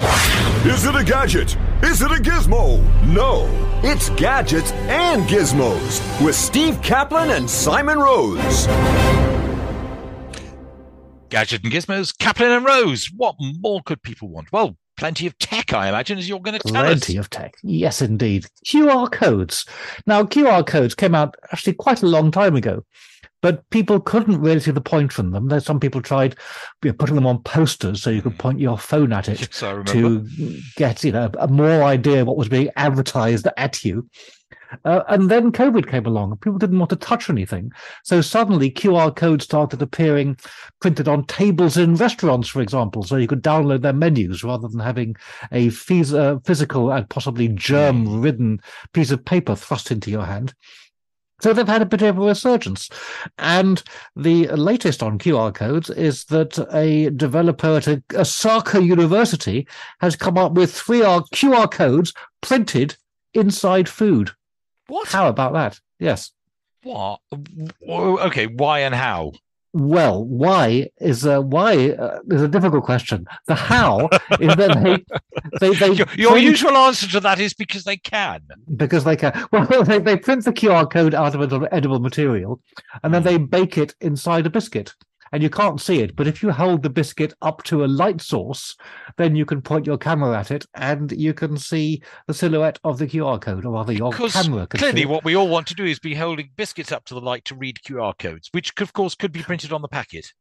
Is it a gadget? Is it a gizmo? No. It's gadgets and gizmos with Steve Kaplan and Simon Rose. Gadget and Gizmos, Kaplan and Rose. What more could people want? Well, plenty of tech, I imagine, as you're going to tell Plenty us. Plenty of tech. Yes, indeed. QR codes. Now, QR codes came out actually quite a long time ago, but people couldn't really see the point from them. There's some people tried you know, putting them on posters so you could point your phone at it to get you know a more idea of what was being advertised at you. Uh, and then COVID came along and people didn't want to touch anything. So suddenly QR codes started appearing printed on tables in restaurants, for example, so you could download their menus rather than having a phys- uh, physical and possibly germ ridden piece of paper thrust into your hand. So they've had a bit of a resurgence. And the latest on QR codes is that a developer at a, Osaka University has come up with three QR codes printed inside food. What? How about that? Yes. What? Okay, why and how? Well, why is uh, why uh, is a difficult question. The how is that they they, they Your, your print- usual answer to that is because they can. because they can. Well, they, they print the QR code out of an edible material, and then they bake it inside a biscuit, and you can't see it. But if you hold the biscuit up to a light source, then you can point your camera at it, and you can see the silhouette of the QR code, or rather, your Because camera. Clearly, what we all want to do is be holding biscuits up to the light to read QR codes, which, of course, could be printed on the packet.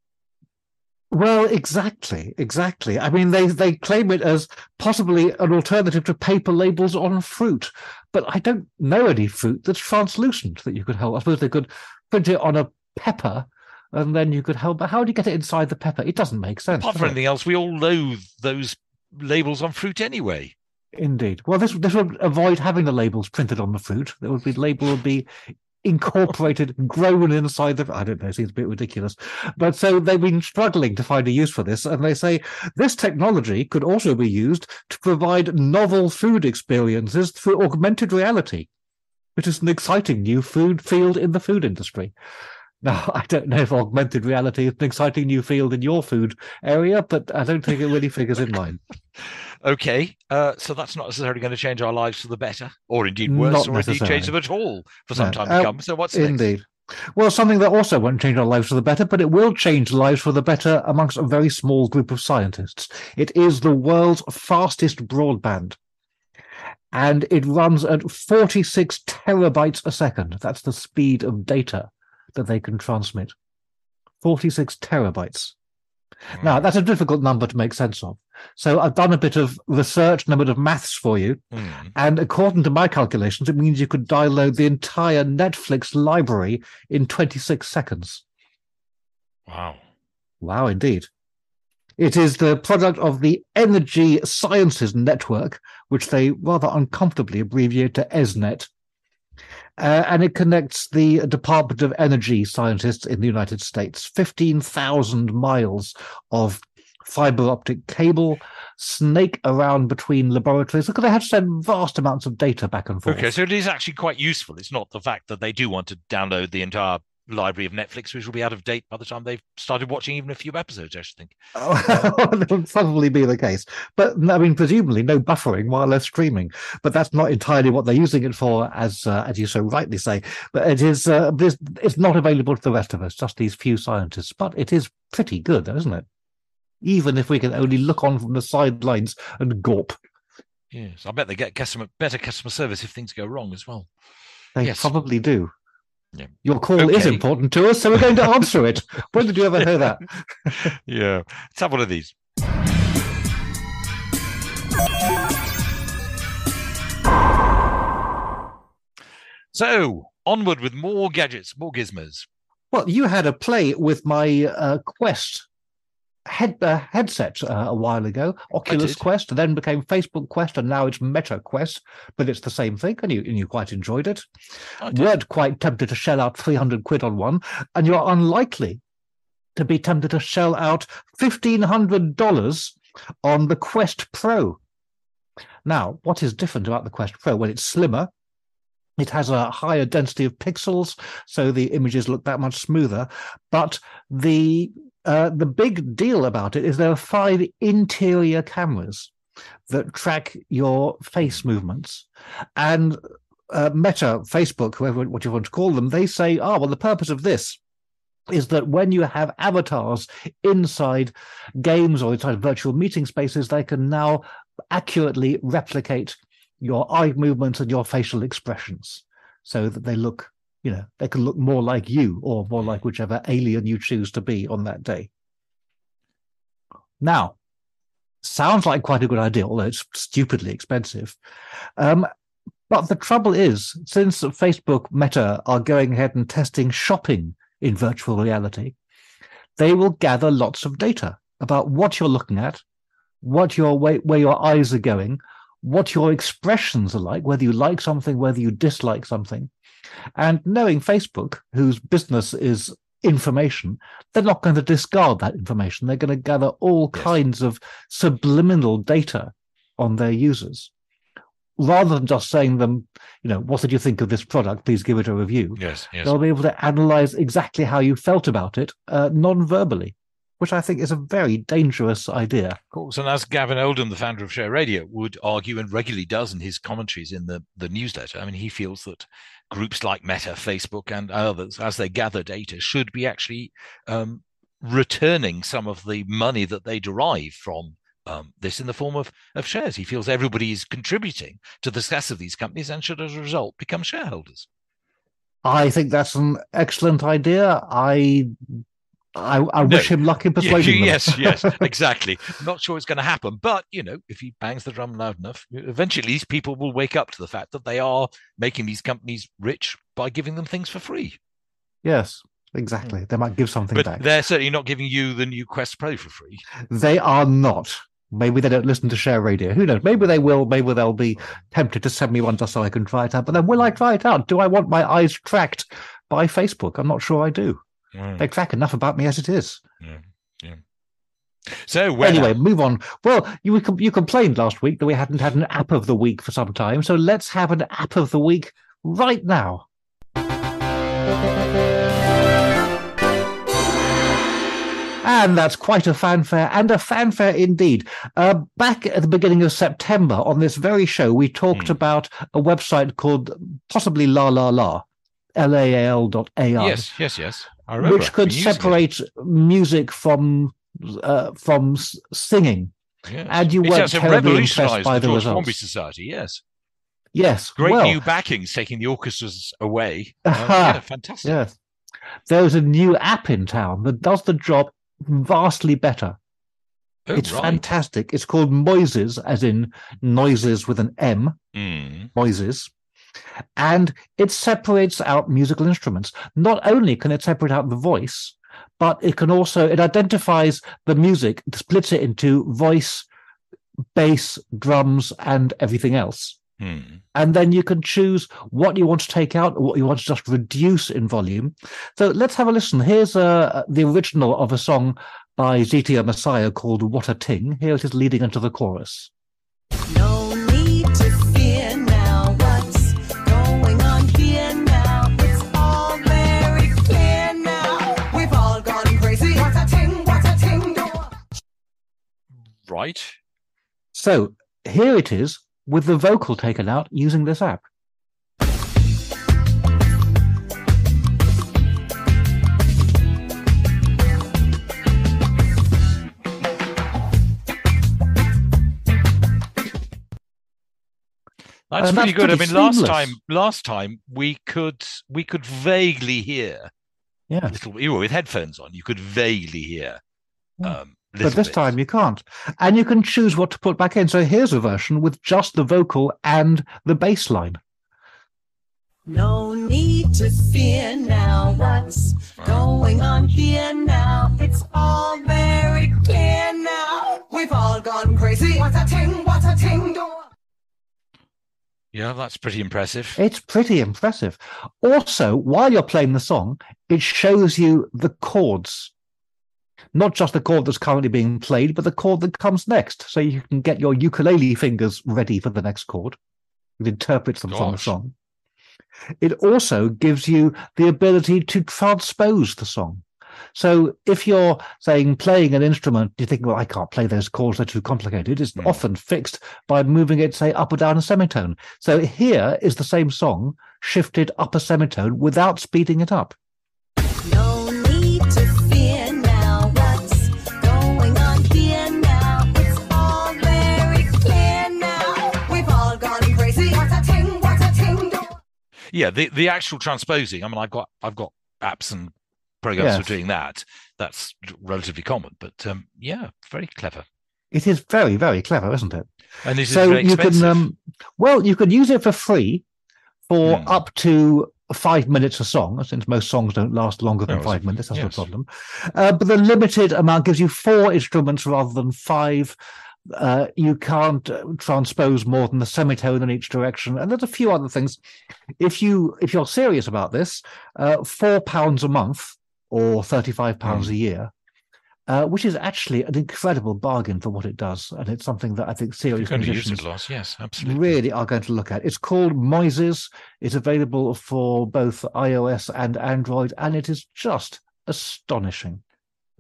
Well, exactly, exactly. I mean, they they claim it as possibly an alternative to paper labels on fruit, but I don't know any fruit that's translucent that you could hold. I suppose they could print it on a pepper, and then you could help. But how do you get it inside the pepper? It doesn't make sense. Apart from anything else, we all loathe those labels on fruit anyway. Indeed. Well, this this would avoid having the labels printed on the fruit. There would be label would be incorporated, grown inside the. I don't know. It seems a bit ridiculous, but so they've been struggling to find a use for this, and they say this technology could also be used to provide novel food experiences through augmented reality, which is an exciting new food field in the food industry. Now, I don't know if augmented reality is an exciting new field in your food area, but I don't think it really figures in mine. Okay, uh, so that's not necessarily going to change our lives for the better, or indeed worse, Not or indeed change them at all for some No. time to Uh, come. So what's next? Indeed. Well, something that also won't change our lives for the better, but it will change lives for the better amongst a very small group of scientists. It is the world's fastest broadband. And it runs at 46 terabytes a second. That's the speed of data that they can transmit. 46 terabytes. Now, that's a difficult number to make sense of. So I've done a bit of research and a bit of maths for you. Hmm. And according to my calculations, it means you could download the entire Netflix library in 26 seconds. Wow. Wow, indeed. It is the product of the Energy Sciences Network, which they rather uncomfortably abbreviate to ESNet. Uh, and it connects the Department of Energy scientists in the United States. 15,000 miles of fiber optic cable snake around between laboratories because they have to send vast amounts of data back and forth. Okay, so it is actually quite useful. It's not the fact that they do want to download the entire library of Netflix, which will be out of date by the time they've started watching even a few episodes, I should think. that would probably be the case. But I mean, presumably no buffering while they're streaming. But that's not entirely what they're using it for, as uh, as you so rightly say. But it is uh, this, it's not available to the rest of us, just these few scientists. But it is pretty good, though, isn't it? Even if we can only look on from the sidelines and gawp, Yes, I bet they get customer better customer service if things go wrong as well. they Yes. probably do. Yeah. Your call is important to us, so we're going to answer it. When did you ever hear that? yeah, let's have one of these. So onward with more gadgets, more gizmos. Well, you had a play with my uh, Quest head uh, headset uh, a while ago. Oculus. Quest, then became Facebook Quest, and now it's Meta Quest. But it's the same thing, and you and you quite enjoyed it. Weren't quite tempted to shell out three hundred quid on one, and you're unlikely to be tempted to shell out fifteen hundred dollars on the Quest Pro. Now, what is different about the Quest Pro? Well, it's slimmer. It has a higher density of pixels, so the images look that much smoother. But the uh, the big deal about it is there are five interior cameras that track your face movements, and uh, Meta, Facebook, whoever what you want to call them, they say, "Ah, well, the purpose of this." Is that when you have avatars inside games or inside virtual meeting spaces, they can now accurately replicate your eye movements and your facial expressions so that they look, you know, they can look more like you or more like whichever alien you choose to be on that day. Now, sounds like quite a good idea, although it's stupidly expensive. Um, but the trouble is, since Facebook Meta are going ahead and testing shopping in virtual reality, they will gather lots of data about what you're looking at, what your way, where your eyes are going, what your expressions are like, whether you like something, whether you dislike something. And knowing Facebook, whose business is information, they're not going to discard that information. They're going to gather all Yes. kinds of subliminal data on their users. Rather than just saying them, you know, what did you think of this product? Please give it a review. Yes, yes. They'll be able to analyze exactly how you felt about it uh, non-verbally, which I think is a very dangerous idea. Of course, and as Gavin Oldham, the founder of Share Radio, would argue and regularly does in his commentaries in the, the newsletter, I mean, he feels that groups like Meta, Facebook, and others, as they gather data, should be actually um, returning some of the money that they derive from um, this in the form of, of shares. He feels everybody is contributing to the success of these companies and should, as a result, become shareholders. I think that's an excellent idea. I I, I wish him luck in Yeah, persuading them. yes, yes, exactly. Not sure it's going to happen, but you know, if he bangs the drum loud enough, eventually these people will wake up to the fact that they are making these companies rich by giving them things for free. Yes, exactly. Hmm. They might give something But back. they're certainly not giving you the new Quest Pro for free. They are not. Maybe they don't listen to share radio. Who knows? Maybe they will. Maybe they'll be tempted to send me one just so I can try it out. But then will I try it out? Do I want my eyes tracked by Facebook? I'm not sure I do. Mm, They track enough about me as it is. Yeah. So well, anyway, move on. Well, you you complained last week that we hadn't had an app of the week for some time, so let's have an app of the week right now. And that's quite a fanfare, and a fanfare indeed. Uh, back at the beginning of September, on this very show, we talked Hmm. about a website called possibly La La La, L A L dot A I yes, yes, yes. Which could using it. separate music from uh, from singing. Yes. and you weren't terribly impressed by the the George Formby. Society. Yes, Yes, great well, new backings taking the orchestras away. Uh, yeah, fantastic. yes. There's a new app in town that does the job vastly better. Oh, it's right. fantastic. It's called Moises, as in noises with an M, Mm. Moises. And it separates out musical instruments. Not only can it separate out the voice, but it can also, it identifies the music, splits it into voice, bass, drums, and everything else. Mm. and then you can choose what you want to take out or what you want to just reduce in volume. So let's have a listen. Here's uh, the original of a song by ZTO Messiah called What a Ting. Here it is leading into the chorus. No Right. So here it is with the vocal taken out using this app. That's pretty that's good. I pretty mean, last time, last time we could we could vaguely hear Yeah. little you know, with headphones on. You could vaguely hear. Yeah. Um, But this bits. time you can't. And you can choose what to put back in. So here's a version with just the vocal and the bass line. No need to fear now. What's going on here now? now. It's all very clear now. We've all gone crazy. What's a ting? What's a ting? Do- Yeah, that's pretty impressive. It's pretty impressive. Also, while you're playing the song, it shows you the chords. Not just the chord that's currently being played, but the chord that comes next. So you can get your ukulele fingers ready for the next chord. It interprets them from the song. It also gives you the ability to transpose the song. So if you're saying playing an instrument, you think, well, I can't play those chords, they're too complicated. It's Hmm. often fixed by moving it, say, up or down a semitone. So here is the same song shifted up a semitone without speeding it up. Yeah, the, the actual transposing. I mean, I've got I've got apps and programs Yes. for doing that. That's relatively common, but um, yeah, very clever. It is very, very clever, isn't it? And is so very you expensive. can, um, well, you can use it for free for Hmm. up to five minutes a song, since most songs don't last longer than No, five minutes. That's yes. the problem. Uh, but the limited amount gives you four instruments rather than five. Uh, you can't uh, transpose more than the semitone in each direction, and there's a few other things. If you if you're serious about this, uh, four pounds a month or thirty five pounds Hmm. a year, uh, which is actually an incredible bargain for what it does, and it's something that I think serious going musicians Lars. Yes, absolutely. really are going to look at. It's called Moises. It's available for both iOS and Android, and it is just astonishing.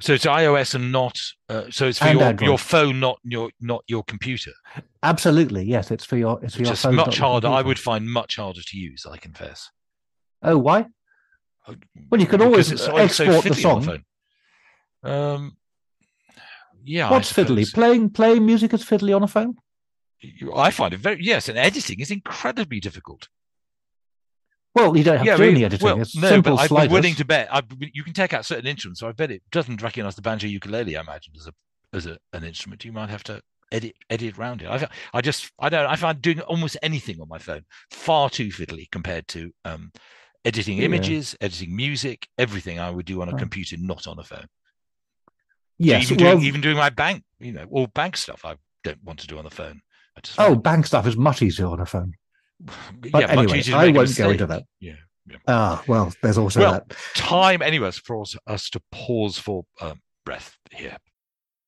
So it's iOS and not. Uh, so it's for And your, Android. your phone, not your not your computer. Absolutely, yes. It's for your. It's for Which your phone. much harder. I would find much harder to use. I confess. Oh, why? Well, you can always it's always so export the song. phone. Um, yeah. What's fiddly? Playing playing music is fiddly on a phone. I find it very yes, and editing is incredibly difficult. Well, you don't have yeah, to do any editing. well, it's no, simple but I'd sliders. be willing to bet. I, you can take out certain instruments, so I bet it doesn't recognize the banjo ukulele. I imagine as a as a, an instrument, you might have to edit edit around it. I, I just I don't I find doing almost anything on my phone far too fiddly compared to um, editing Yeah. images, editing music, everything I would do on a Oh. computer, not on a phone. yes. even doing even doing my bank, you know, all bank stuff I don't want to do on the phone. I just oh, bank stuff is much easier on a phone. yeah, but much anyway, I won't go into that. Yeah. yeah. Ah, well, there's also Well, that. time anyway for us, us to pause for um, breath here.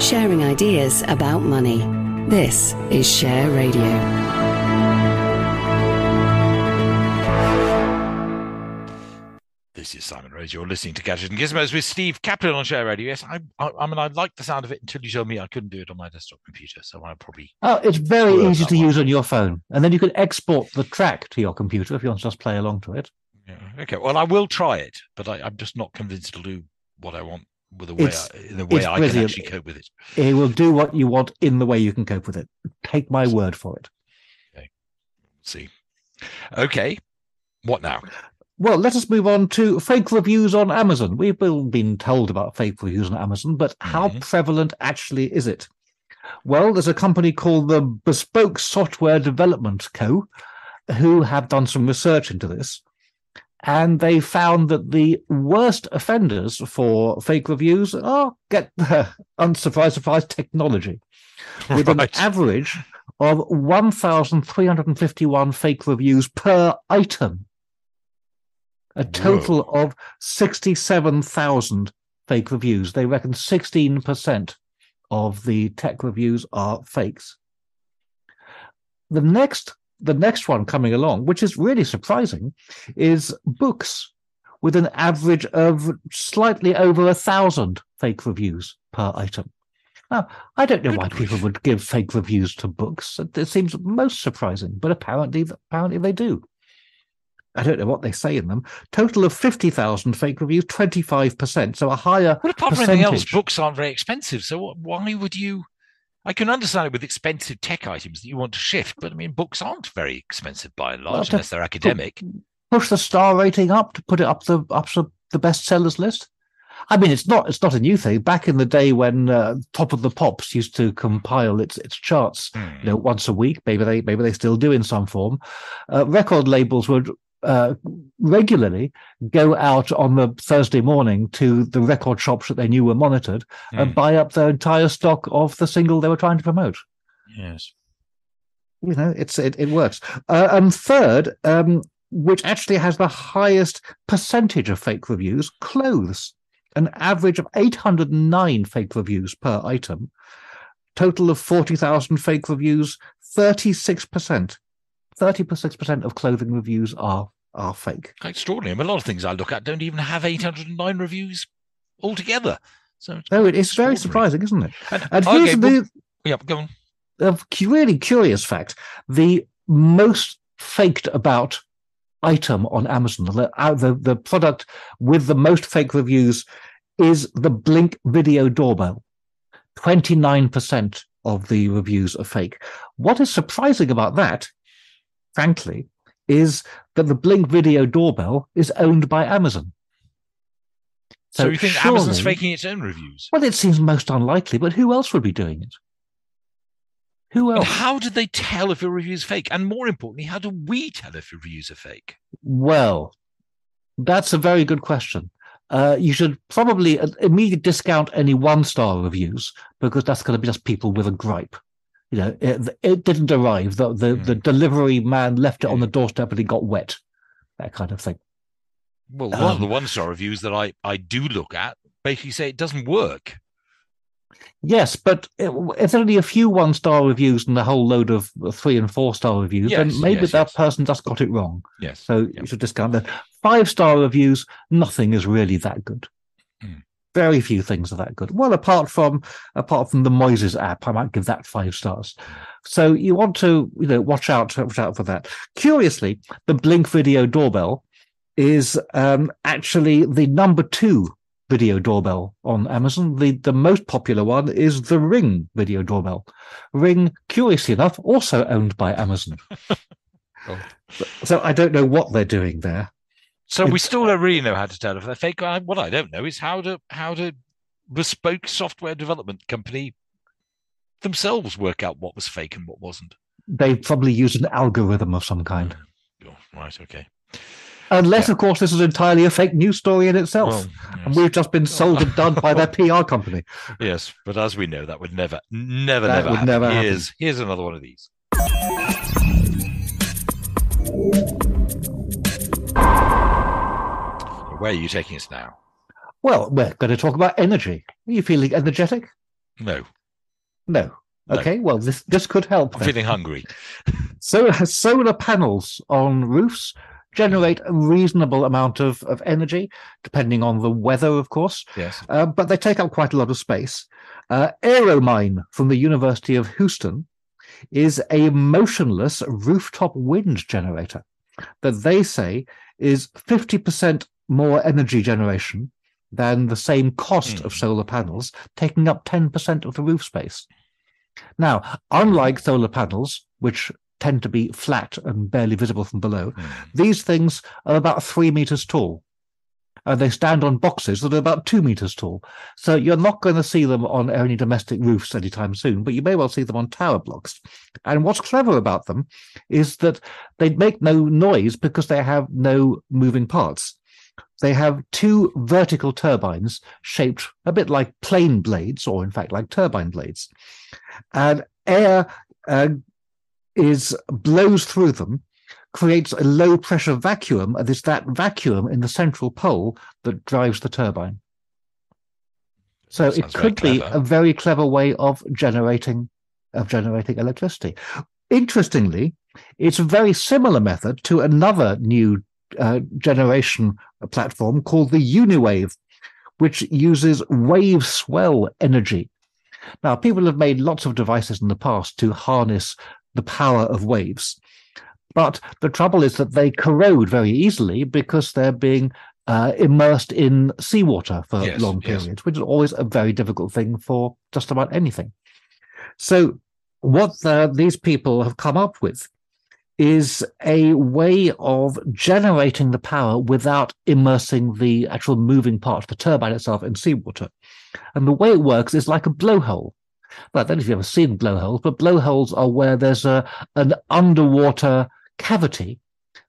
Sharing ideas about money. This is Share Radio. This is Simon Rose. You're listening to Gadget and Gizmos with Steve Kaplan on Share Radio. Yes, I, I, I mean, I like the sound of it until you told me I couldn't do it on my desktop computer. So I probably Oh, it's very easy to one. use on your phone, and then you can export the track to your computer if you want to just play along to it. yeah, okay. Well, I will try it, but I, I'm just not convinced it'll do what I want with the way It's- I, in the way I can actually cope with it. It will do what you want in the way you can cope with it. Take my word for it. Okay. See. Okay. What now? Well, let us move on to fake reviews on Amazon. We've all been told about fake reviews on Amazon, but how Mhm. prevalent actually is it? Well, there's a company called the Bespoke Software Development Co. who have done some research into this. And they found that the worst offenders for fake reviews are, get the unsurprise, surprise, technology. With an average of 1,351 fake reviews per item. A total of 67,000 fake reviews. They reckon 16% of the tech reviews are fakes. The next, the next one coming along, which is really surprising, is books with an average of slightly over a thousand fake reviews per item. Now, I don't know why people would give fake reviews to books. It seems most surprising, but apparently, apparently they do. I don't know what they say in them. Total of 50,000 fake reviews, 25%. So a higher Well, apart from anything else, books aren't very expensive. So why would you? I can understand it with expensive tech items that you want to shift, but I mean, books aren't very expensive by and large unless they're academic. push the star rating up to put it up the up to the bestsellers list. I mean, it's not it's not a new thing. Back in the day when uh, Top of the Pops used to compile its its charts, Hmm. you know, once a week. Maybe they maybe they still do in some form. Uh, record labels would uh, regularly go out on the Thursday morning to the record shops that they knew were monitored and Hmm. buy up their entire stock of the single they were trying to promote. Yes. you know it's it, it works. Uh, and third um which actually has the highest percentage of fake reviews clothes. An average of 809 fake reviews per item. Total of 40,000 fake reviews 36% 36% of clothing reviews are are fake Quite extraordinary. I mean, a lot of things I look at don't even have 809 reviews altogether. So it's no it is very surprising isn't it And, and okay, here's well, the yeah, go on. a really curious fact the most faked about item on amazon the, uh, the, the product with the most fake reviews is the blink video doorbell 29% of the reviews are fake what is surprising about that frankly is that the blink video doorbell is owned by amazon So, you think Amazon's faking its own reviews? well it seems most unlikely but who else would be doing it who And else how did they tell if a review is fake? And more importantly, how do we tell if reviews are fake? Well, that's a very good question. Uh, you should probably uh, immediately discount any one star reviews because that's going to be just people with a gripe. You know, it, it didn't arrive. The, the, the delivery man left it on the doorstep and it got wet. That kind of thing. Well, a lot of Um, the one star reviews that I, I do look at basically say it doesn't work. Yes, but it, if there are only a few one star reviews and a whole load of three and four star reviews, Yes, then maybe yes, that yes. person just got it wrong. Yes. So you should discount that. Five star reviews, nothing is really that good. Very few things are that good. Well, apart from apart from the Moises app, I might give that five stars. So you want to, you know, watch out, watch out for that. Curiously, the Blink Video doorbell is um, actually the number two video doorbell on Amazon. The the most popular one is the Ring video doorbell. Ring, curiously enough, also owned by Amazon. Oh. So I don't know what they're doing there. So we still don't really know how to tell if they're fake. I- What I don't know is how to how to bespoke software development company themselves work out what was fake and what wasn't. They probably use an algorithm of some kind. Oh, right, okay. Unless, of course, this is entirely a fake news story in itself. Well, And we've just been sold and done by their PR company. yes, but as we know, that would never, never, That never would happen. never happen. here's here's another one of these. Where are you taking us now? Well, we're going to talk about energy. Are you feeling energetic? No, No. No. Okay, well, this this could help. I'm then. feeling hungry. So solar panels on roofs generate a reasonable amount of, of energy, depending on the weather, of course, Yes. uh, but they take up quite a lot of space. Uh, Aeromine from the University of Houston is a motionless rooftop wind generator that they say is 50% more energy generation than the same cost of Hmm. solar panels, taking up 10% of the roof space. Now, unlike solar panels, which tend to be flat and barely visible from below, Hmm. these things are about three meters tall. And they stand on boxes that are about two meters tall. So you're not going to see them on any domestic roofs anytime soon, but you may well see them on tower blocks. And what's clever about them is that they make no noise because they have no moving parts. They have two vertical turbines shaped a bit like plane blades, or in fact like turbine blades. And air uh, is blows through them, creates a low pressure vacuum, and it's that vacuum in the central pole that drives the turbine. So it Sounds could be a very clever way of generating of generating electricity. Interestingly, it's a very similar method to another new uh, generation platform called the Uniwave, which uses wave swell energy. Now, people have made lots of devices in the past to harness the power of waves, But the trouble is that they corrode very easily because they're being uh, immersed in seawater for Yes, long yes. periods, which is always a very difficult thing for just about anything. So, what the, these people have come up with is a way of generating the power without immersing the actual moving part of the turbine itself in seawater. And the way it works is like a blowhole. Well, I don't know if you've ever seen blowholes, but blowholes are where there's a an underwater cavity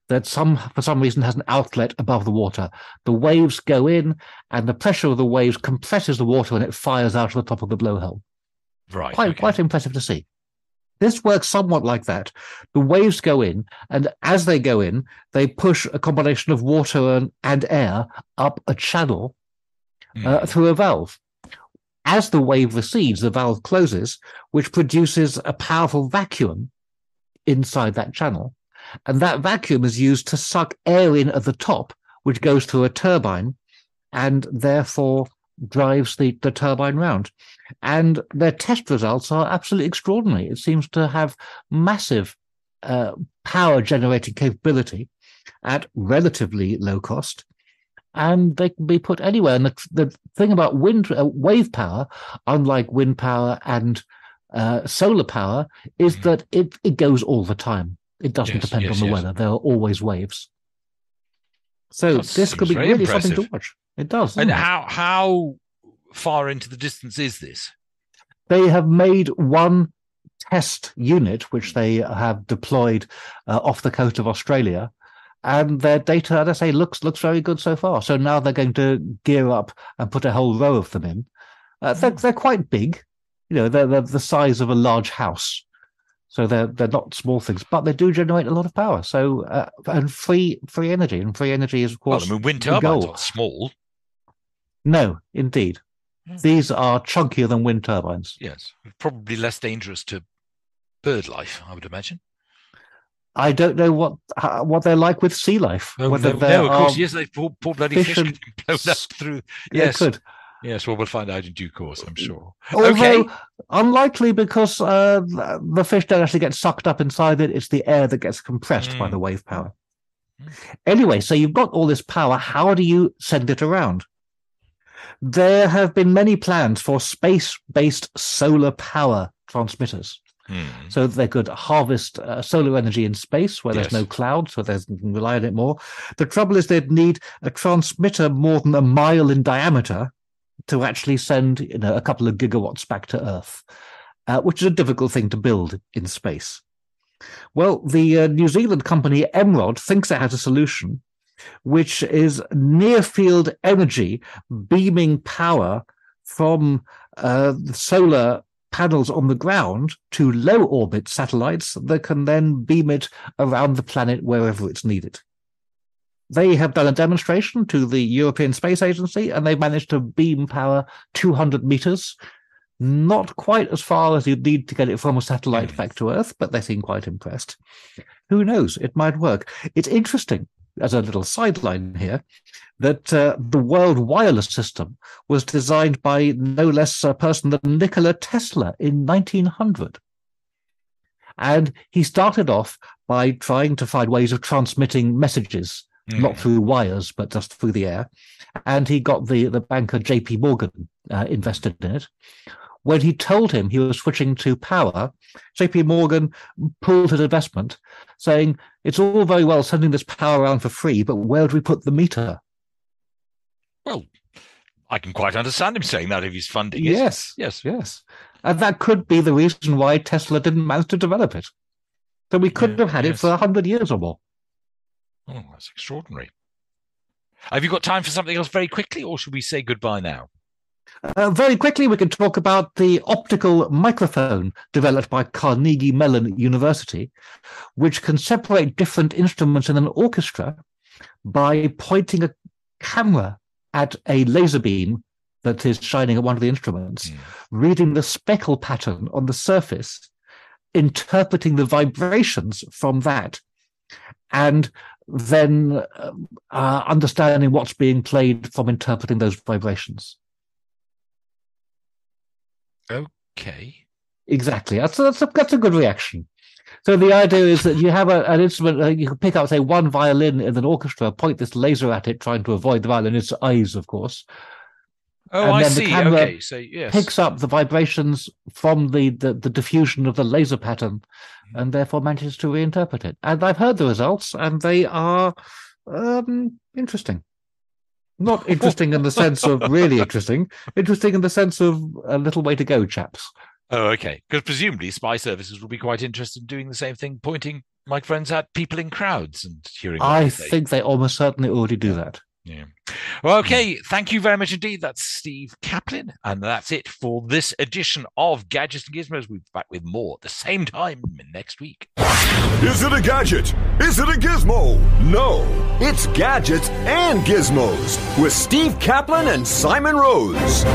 that some for some reason has an outlet above the water. The waves go in, and the pressure of the waves compresses the water, and it fires out of the top of the blowhole. Right. Quite okay. quite impressive to see. This works somewhat like that. The waves go in, and as they go in, they push a combination of water and, and air up a channel uh, Mm. through a valve. As the wave recedes, the valve closes, which produces a powerful vacuum inside that channel. And that vacuum is used to suck air in at the top, which goes through a turbine and therefore drives the, the turbine round. And their test results are absolutely extraordinary. It seems to have massive uh, power generating capability at relatively low cost and they can be put anywhere. And the, the thing about wind uh, wave power, unlike wind power and uh, solar power, is Mhm. that it, it goes all the time. It doesn't Yes, depend yes, on the yes. weather. There are always waves. So That this could be really something to watch. It does. And it? how how far into the distance is this? they have made one test unit, which they have deployed uh, off the coast of Australia, and their data, as I say, looks looks very good so far. So now they're going to gear up and put a whole row of them in. Uh, they're, they're quite big, you know, they're, they're the size of a large house. So they're they're not small things, but they do generate a lot of power. So uh, and free free energy, and free energy is of Well, course I mean, wind turbines aren't small. No, indeed, Hmm. these are chunkier than wind turbines. Yes, probably less dangerous to bird life, I would imagine. I don't know what how, what they're like with sea life. Oh, whether no, there no, of course, are- yes, they poor, poor bloody fish fish, and can blow that s- through. they Yes, could. Yes. Well, we'll find out in due course, I'm sure. Although okay, unlikely because uh, the fish don't actually get sucked up inside it. It's the air that gets compressed by Mm. the wave power. Mm. Anyway, so you've got all this power. How do you send it around? There have been many plans for space-based solar power transmitters. Hmm. so they could harvest uh, solar energy in space where there's no cloud, so they can rely on it more. The trouble is they'd need a transmitter more than a mile in diameter to actually send you know, a couple of gigawatts back to Earth, uh, which is a difficult thing to build in space. Well, the uh, New Zealand company Emrod thinks it has a solution, which is near field energy beaming power from uh, solar panels on the ground to low orbit satellites that can then beam it around the planet wherever it's needed. They have done a demonstration to the European Space Agency and they've managed to beam power 200 meters. Not quite as far as you'd need to get it from a satellite back to Earth, but they seem quite impressed. Who knows? It might work. It's interesting, as a little sideline here, that uh, the world wireless system was designed by no less a person than Nikola Tesla in 1900. And he started off by trying to find ways of transmitting messages, Hmm. not through wires, but just through the air. And he got the, the banker JP Morgan uh, invested in it. When he told him he was switching to power, JP Morgan pulled his investment, saying, It's all very well sending this power around for free, but where do we put the meter? Well, I can quite understand him saying that if he's funding it. Yes. Yes. Yes. And that could be the reason why Tesla didn't manage to develop it. So we could Yeah, have had it for a hundred years or more. Oh, that's extraordinary. Have you got time for something else very quickly, or should we say goodbye now? Uh, very quickly, we can talk about the optical microphone developed by Carnegie Mellon University, which can separate different instruments in an orchestra by pointing a camera at a laser beam that is shining at one of the instruments, Hmm. reading the speckle pattern on the surface, interpreting the vibrations from that, and then uh, uh, understanding what's being played from interpreting those vibrations. Okay. Exactly. That's that's a, that's a good reaction. So the idea is that you have a, an instrument, uh, you can pick up, say, one violin in an orchestra, point this laser at it, trying to avoid the violinist's eyes, of course. Oh, And I then the see. camera Okay, so yes, Picks up the vibrations from the, the, the diffusion of the laser pattern and therefore manages to reinterpret it. And I've heard the results, and they are um, interesting. Not interesting in the sense of really interesting, interesting in the sense of a little way to go, chaps. Oh, okay. Because presumably spy services will be quite interested in doing the same thing, pointing microphones at people in crowds and hearing. I they think they almost certainly already do that. Yeah. Well, okay. Thank you very much indeed. That's Steve Kaplan. And that's it for this edition of Gadgets and Gizmos. We'll be back with more at the same time next week. Is it a gadget? Is it a gizmo? No, it's gadgets and gizmos with Steve Kaplan and Simon Rose.